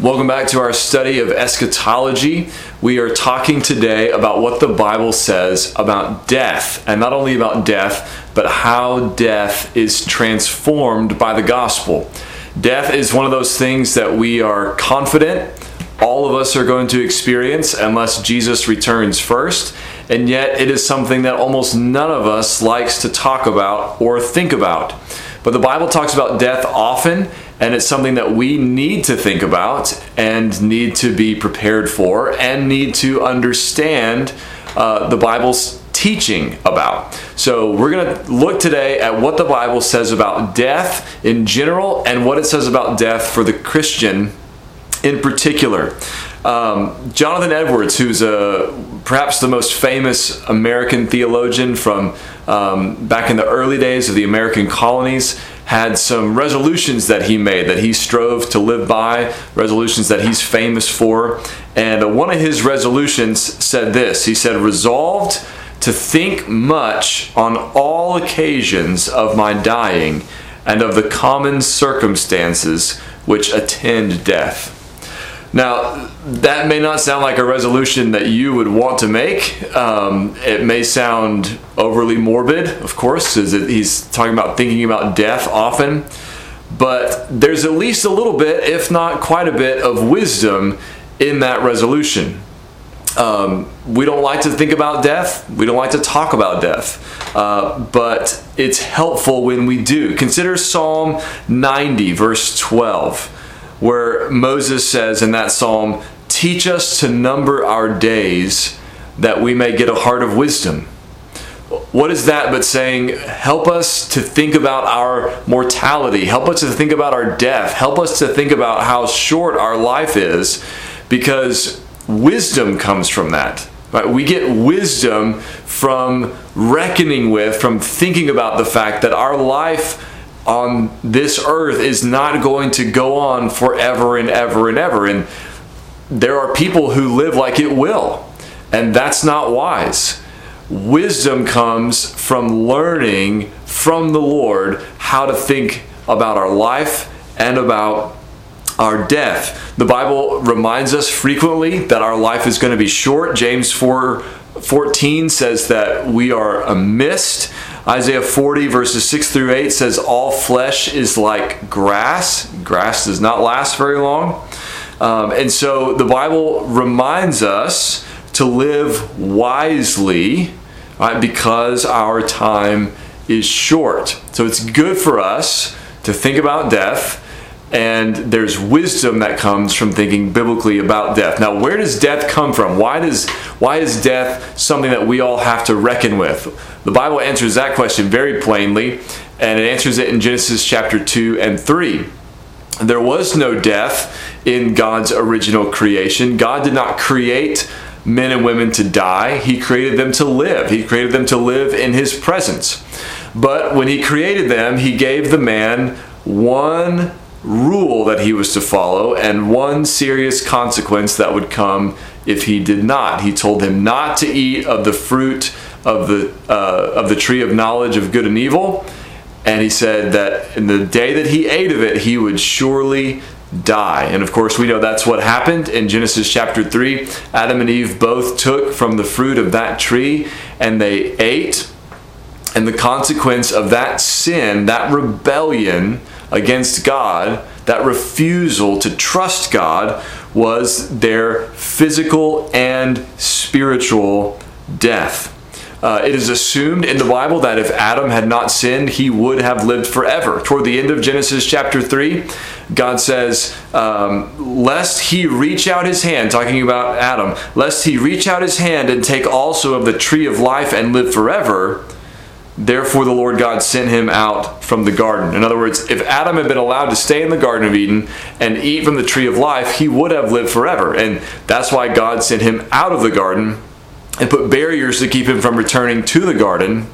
Welcome back to our study of eschatology. We are talking today about what the Bible says about death, and not only about death, but how death is transformed by the gospel. Death is one of those things that we are confident all of us are going to experience unless Jesus returns first, and yet it is something that almost none of us likes to talk about or think about. But the Bible talks about death often, and it's something that we need to think about and need to be prepared for and need to understand uh, the Bible's teaching about. So, we're going to look today at what the Bible says about death in general and what it says about death for the Christian in particular. Um, Jonathan Edwards, who's a, perhaps the most famous American theologian from um, back in the early days of the American colonies, had some resolutions that he made that he strove to live by, resolutions that he's famous for. And one of his resolutions said this He said, Resolved to think much on all occasions of my dying and of the common circumstances which attend death. Now, that may not sound like a resolution that you would want to make. Um, it may sound overly morbid, of course, as he's talking about thinking about death often. But there's at least a little bit, if not quite a bit, of wisdom in that resolution. Um, we don't like to think about death. We don't like to talk about death. Uh, but it's helpful when we do. Consider Psalm 90, verse 12 where Moses says in that psalm, Teach us to number our days that we may get a heart of wisdom. What is that but saying, help us to think about our mortality, help us to think about our death, help us to think about how short our life is, because wisdom comes from that. Right? We get wisdom from reckoning with, from thinking about the fact that our life on this earth is not going to go on forever and ever and ever. And there are people who live like it will, and that's not wise. Wisdom comes from learning from the Lord how to think about our life and about our death. The Bible reminds us frequently that our life is going to be short. James 4 14 says that we are a mist. Isaiah 40, verses 6 through 8 says, All flesh is like grass. Grass does not last very long. Um, and so the Bible reminds us to live wisely right, because our time is short. So it's good for us to think about death and there's wisdom that comes from thinking biblically about death. Now, where does death come from? Why does why is death something that we all have to reckon with? The Bible answers that question very plainly, and it answers it in Genesis chapter 2 and 3. There was no death in God's original creation. God did not create men and women to die. He created them to live. He created them to live in his presence. But when he created them, he gave the man one rule that he was to follow and one serious consequence that would come if he did not. He told him not to eat of the fruit of the uh, of the tree of knowledge of good and evil, and he said that in the day that he ate of it, he would surely die. And of course, we know that's what happened in Genesis chapter 3. Adam and Eve both took from the fruit of that tree and they ate. And the consequence of that sin, that rebellion, against God, that refusal to trust God, was their physical and spiritual death. Uh, it is assumed in the Bible that if Adam had not sinned, he would have lived forever. Toward the end of Genesis chapter 3, God says, um, Lest he reach out his hand, talking about Adam, lest he reach out his hand and take also of the tree of life and live forever, Therefore, the Lord God sent him out from the garden. In other words, if Adam had been allowed to stay in the Garden of Eden and eat from the tree of life, he would have lived forever. And that's why God sent him out of the garden and put barriers to keep him from returning to the garden.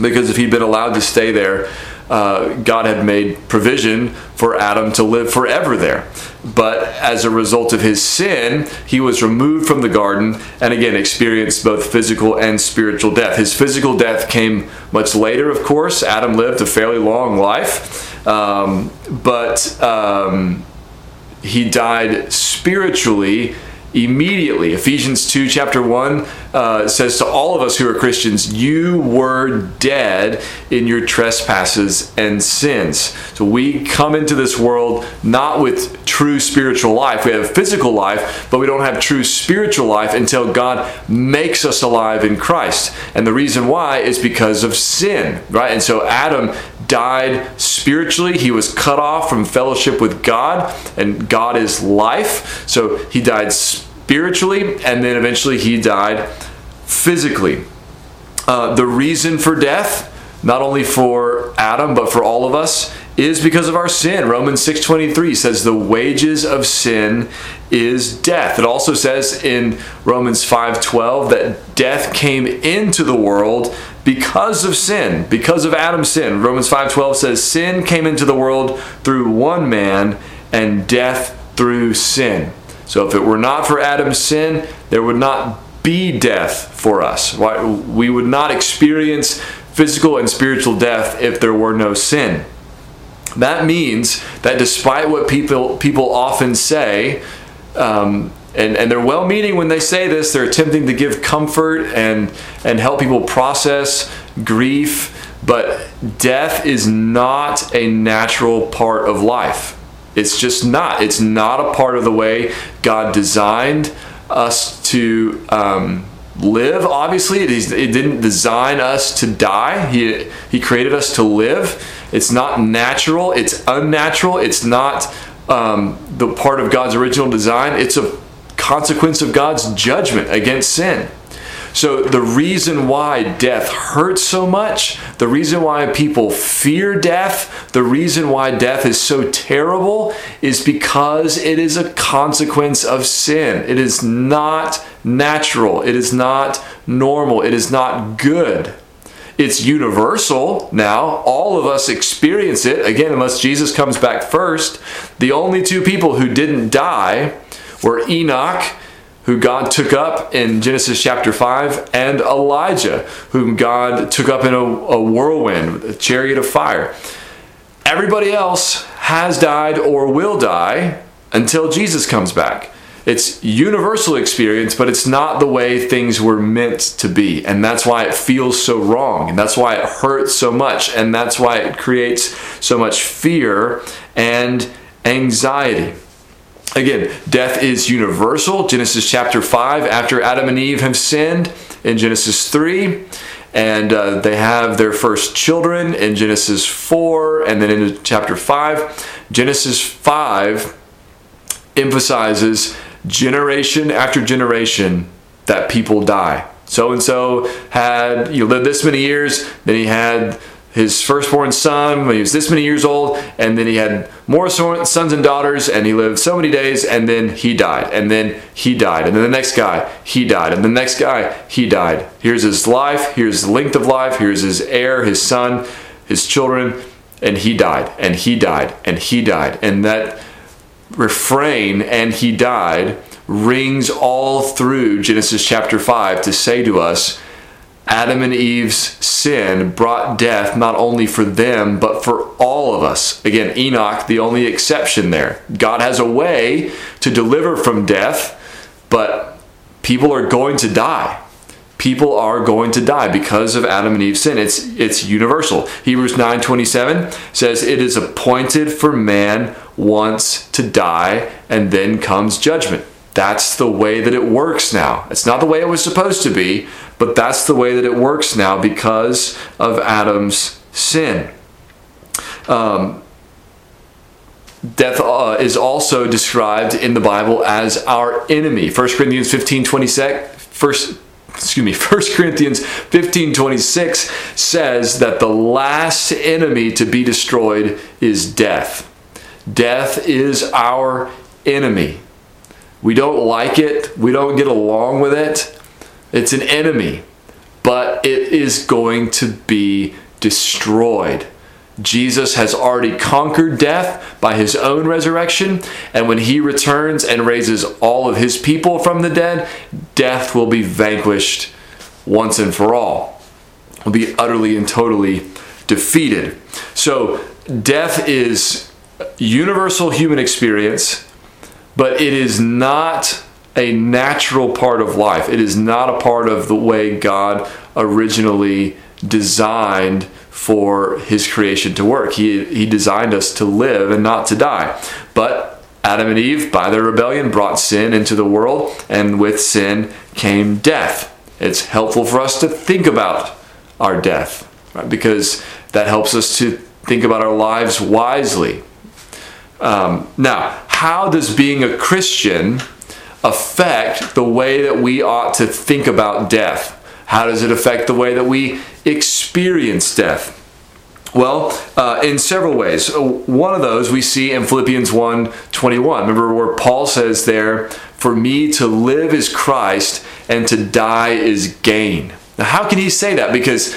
Because if he'd been allowed to stay there, uh, God had made provision for Adam to live forever there. But as a result of his sin, he was removed from the garden and again experienced both physical and spiritual death. His physical death came much later, of course. Adam lived a fairly long life. Um, but um, he died spiritually immediately. Ephesians 2, chapter 1 uh, says to all of us who are Christians, You were dead in your trespasses and sins. So we come into this world not with true spiritual life. We have physical life, but we don't have true spiritual life until God makes us alive in Christ. And the reason why is because of sin, right? And so Adam died spiritually. He was cut off from fellowship with God, and God is life. So he died spiritually, and then eventually he died physically. Uh, the reason for death, not only for Adam, but for all of us, is because of our sin. Romans 6:23 says the wages of sin is death. It also says in Romans 5:12 that death came into the world because of sin, because of Adam's sin. Romans 5:12 says sin came into the world through one man and death through sin. So if it were not for Adam's sin, there would not be death for us. We would not experience physical and spiritual death if there were no sin. That means that despite what people people often say, um, and, and they're well meaning when they say this, they're attempting to give comfort and, and help people process grief, but death is not a natural part of life. It's just not. It's not a part of the way God designed us to um, live. Obviously, it, is, it didn't design us to die. He He created us to live. It's not natural. It's unnatural. It's not um, the part of God's original design. It's a consequence of God's judgment against sin. So, the reason why death hurts so much, the reason why people fear death, the reason why death is so terrible is because it is a consequence of sin. It is not natural, it is not normal, it is not good. It's universal now. All of us experience it. Again, unless Jesus comes back first. The only two people who didn't die were Enoch, who God took up in Genesis chapter 5, and Elijah, whom God took up in a, a whirlwind, a chariot of fire. Everybody else has died or will die until Jesus comes back. It's universal experience, but it's not the way things were meant to be. And that's why it feels so wrong. And that's why it hurts so much. And that's why it creates so much fear and anxiety. Again, death is universal. Genesis chapter 5, after Adam and Eve have sinned, in Genesis 3, and uh, they have their first children in Genesis 4, and then in chapter 5. Genesis 5 emphasizes generation after generation that people die. So and so had you lived this many years, then he had his firstborn son when he was this many years old, and then he had more sons and daughters, and he lived so many days, and then he died, and then he died, and then the next guy, he died, and the next guy, he died. Here's his life, here's the length of life, here's his heir, his son, his children, and he died, and he died, and he died. And that refrain, and he died, rings all through Genesis chapter 5 to say to us, Adam and Eve's sin brought death not only for them, but for all of us. Again, Enoch, the only exception there. God has a way to deliver from death, but people are going to die. People are going to die because of Adam and Eve's sin. It's, it's universal. Hebrews 9:27 says it is appointed for man once to die and then comes judgment. That's the way that it works now. It's not the way it was supposed to be, but that's the way that it works now because of Adam's sin. Um, death uh, is also described in the Bible as our enemy. 1 Corinthians 15 26, first, excuse me, 1 Corinthians 15 26 says that the last enemy to be destroyed is death. Death is our enemy. We don't like it, we don't get along with it. It's an enemy, but it is going to be destroyed. Jesus has already conquered death by his own resurrection, and when he returns and raises all of his people from the dead, death will be vanquished once and for all. Will be utterly and totally defeated. So, death is universal human experience but it is not a natural part of life. It is not a part of the way God originally designed for his creation to work. He, he designed us to live and not to die. But Adam and Eve, by their rebellion, brought sin into the world, and with sin came death. It's helpful for us to think about our death, right? because that helps us to think about our lives wisely. Um, now, how does being a Christian affect the way that we ought to think about death? How does it affect the way that we experience death? Well, uh, in several ways. Uh, one of those we see in Philippians 1 21. Remember where Paul says there, For me to live is Christ and to die is gain. Now, how can he say that? Because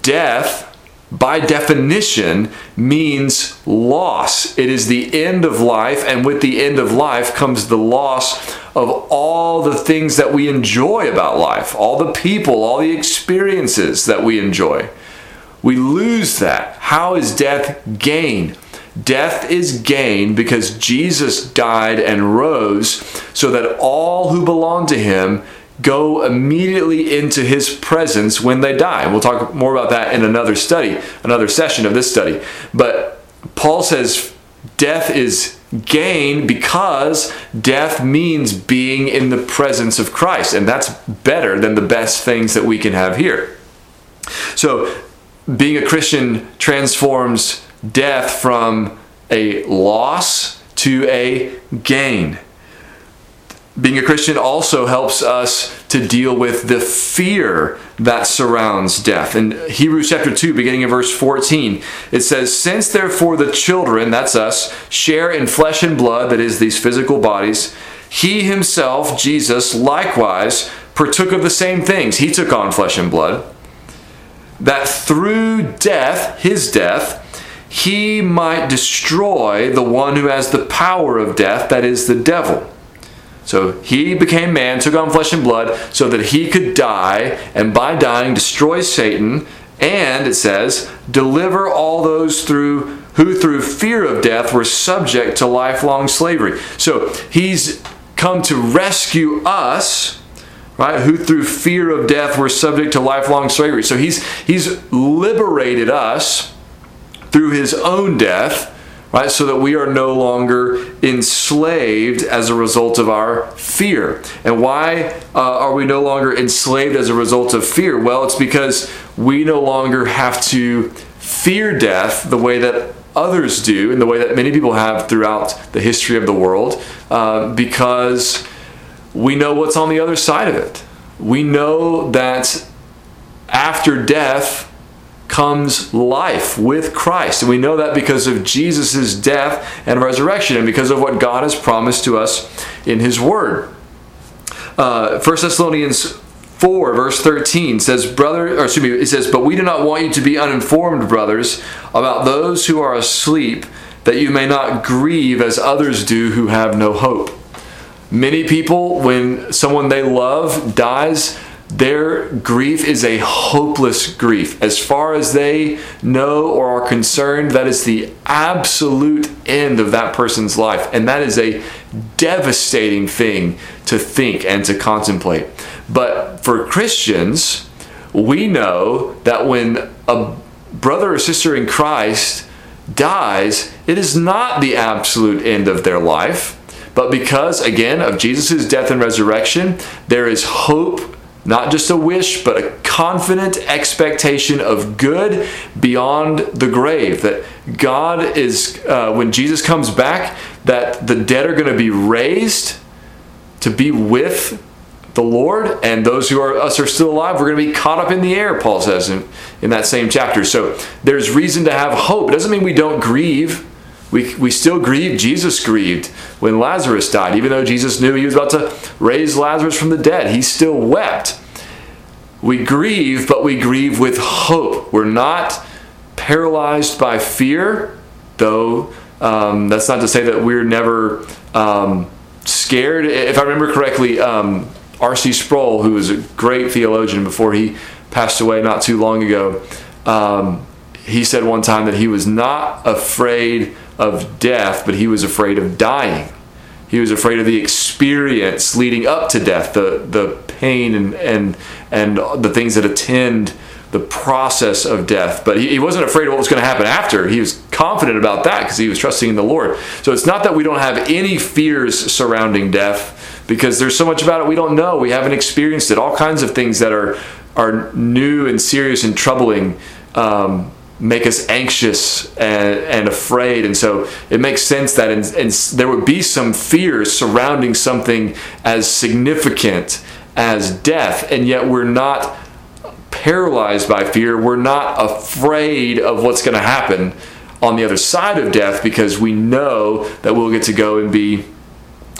death, by definition, means loss. It is the end of life, and with the end of life comes the loss of all the things that we enjoy about life, all the people, all the experiences that we enjoy. We lose that. How is death gain? Death is gain because Jesus died and rose so that all who belong to him go immediately into his presence when they die. We'll talk more about that in another study, another session of this study. But Paul says death is gain because death means being in the presence of Christ. And that's better than the best things that we can have here. So being a Christian transforms death from a loss to a gain. Being a Christian also helps us to deal with the fear that surrounds death. In Hebrews chapter 2, beginning in verse 14, it says, Since therefore the children, that's us, share in flesh and blood, that is, these physical bodies, he himself, Jesus, likewise partook of the same things. He took on flesh and blood that through death, his death, he might destroy the one who has the power of death, that is the devil. So he became man, took on flesh and blood, so that he could die, and by dying, destroy Satan, and it says, deliver all those through who through fear of death were subject to lifelong slavery. So he's come to rescue us right? Who through fear of death were subject to lifelong slavery. So he's he's liberated us through his own death, right? So that we are no longer enslaved as a result of our fear. And why uh, are we no longer enslaved as a result of fear? Well, it's because we no longer have to fear death the way that others do, and the way that many people have throughout the history of the world, uh, because we know what's on the other side of it. We know that after death comes life with Christ. And we know that because of Jesus' death and resurrection and because of what God has promised to us in His Word. Uh, 1 Thessalonians 4 verse 13 says brother or excuse me it says but we do not want you to be uninformed brothers about those who are asleep that you may not grieve as others do who have no hope Many people, when someone they love dies, their grief is a hopeless grief. As far as they know or are concerned, that is the absolute end of that person's life. And that is a devastating thing to think and to contemplate. But for Christians, we know that when a brother or sister in Christ dies, it is not the absolute end of their life but because, again, of Jesus' death and resurrection, there is hope, not just a wish, but a confident expectation of good beyond the grave. That God is, uh, when Jesus comes back, that the dead are going to be raised to be with the Lord, and those who are us are still alive, we're going to be caught up in the air, Paul says in, in that same chapter. So there's reason to have hope. It doesn't mean we don't grieve we, we still grieve. Jesus grieved when Lazarus died. Even though Jesus knew he was about to raise Lazarus from the dead, he still wept. We grieve, but we grieve with hope. We're not paralyzed by fear, though um, that's not to say that we're never um, scared. If I remember correctly, um, R.C. Sproul, who was a great theologian before he passed away not too long ago, um, he said one time that he was not afraid of death, but he was afraid of dying. He was afraid of the experience leading up to death, the, the pain and, and, and the things that attend the process of death. But he, he wasn't afraid of what was going to happen after. He was confident about that because he was trusting in the Lord. So it's not that we don't have any fears surrounding death because there's so much about it we don't know. We haven't experienced it. All kinds of things that are, are new and serious and troubling. Um, make us anxious and, and afraid. And so it makes sense that in, in, there would be some fears surrounding something as significant as death, and yet we're not paralyzed by fear. We're not afraid of what's going to happen on the other side of death because we know that we'll get to go and be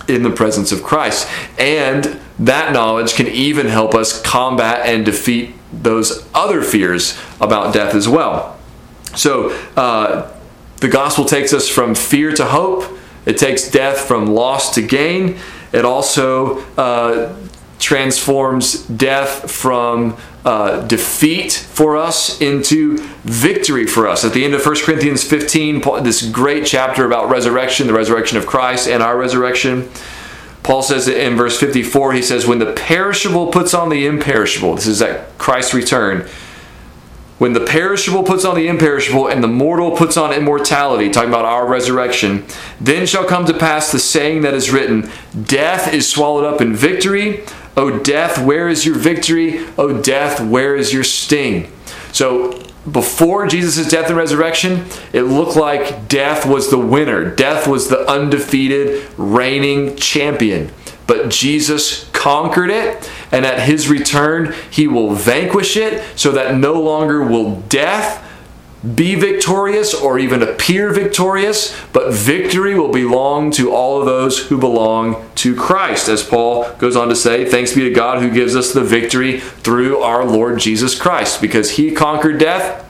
in the presence of Christ. And that knowledge can even help us combat and defeat those other fears about death as well. So uh, the gospel takes us from fear to hope. It takes death from loss to gain. It also uh, transforms death from uh, defeat for us into victory for us. At the end of 1 Corinthians 15, this great chapter about resurrection, the resurrection of Christ, and our resurrection. Paul says in verse 54, he says, When the perishable puts on the imperishable, this is at Christ's return, when the perishable puts on the imperishable and the mortal puts on immortality, talking about our resurrection, then shall come to pass the saying that is written Death is swallowed up in victory. O death, where is your victory? O death, where is your sting? So, before Jesus' death and resurrection, it looked like death was the winner. Death was the undefeated, reigning champion. But Jesus conquered it, and at his return, he will vanquish it so that no longer will death be victorious or even appear victorious, but victory will belong to all of those who belong to Christ. As Paul goes on to say, thanks be to God who gives us the victory through our Lord Jesus Christ. Because he conquered death,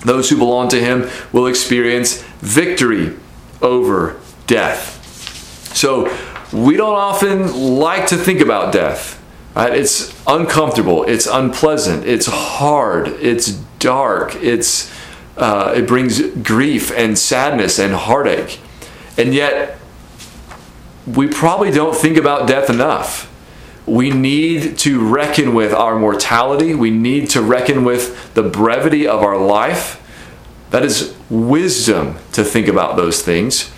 those who belong to him will experience victory over death. So, we don't often like to think about death. Right? It's uncomfortable. It's unpleasant. It's hard. It's dark. It's uh, it brings grief and sadness and heartache, and yet we probably don't think about death enough. We need to reckon with our mortality. We need to reckon with the brevity of our life. That is wisdom to think about those things.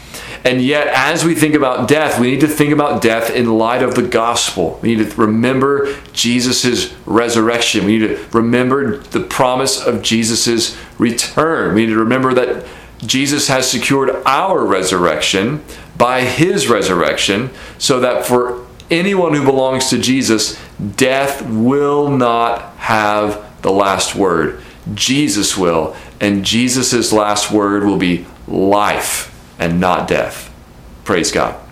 And yet, as we think about death, we need to think about death in light of the gospel. We need to remember Jesus' resurrection. We need to remember the promise of Jesus' return. We need to remember that Jesus has secured our resurrection by his resurrection, so that for anyone who belongs to Jesus, death will not have the last word. Jesus will, and Jesus' last word will be life and not death. Praise God.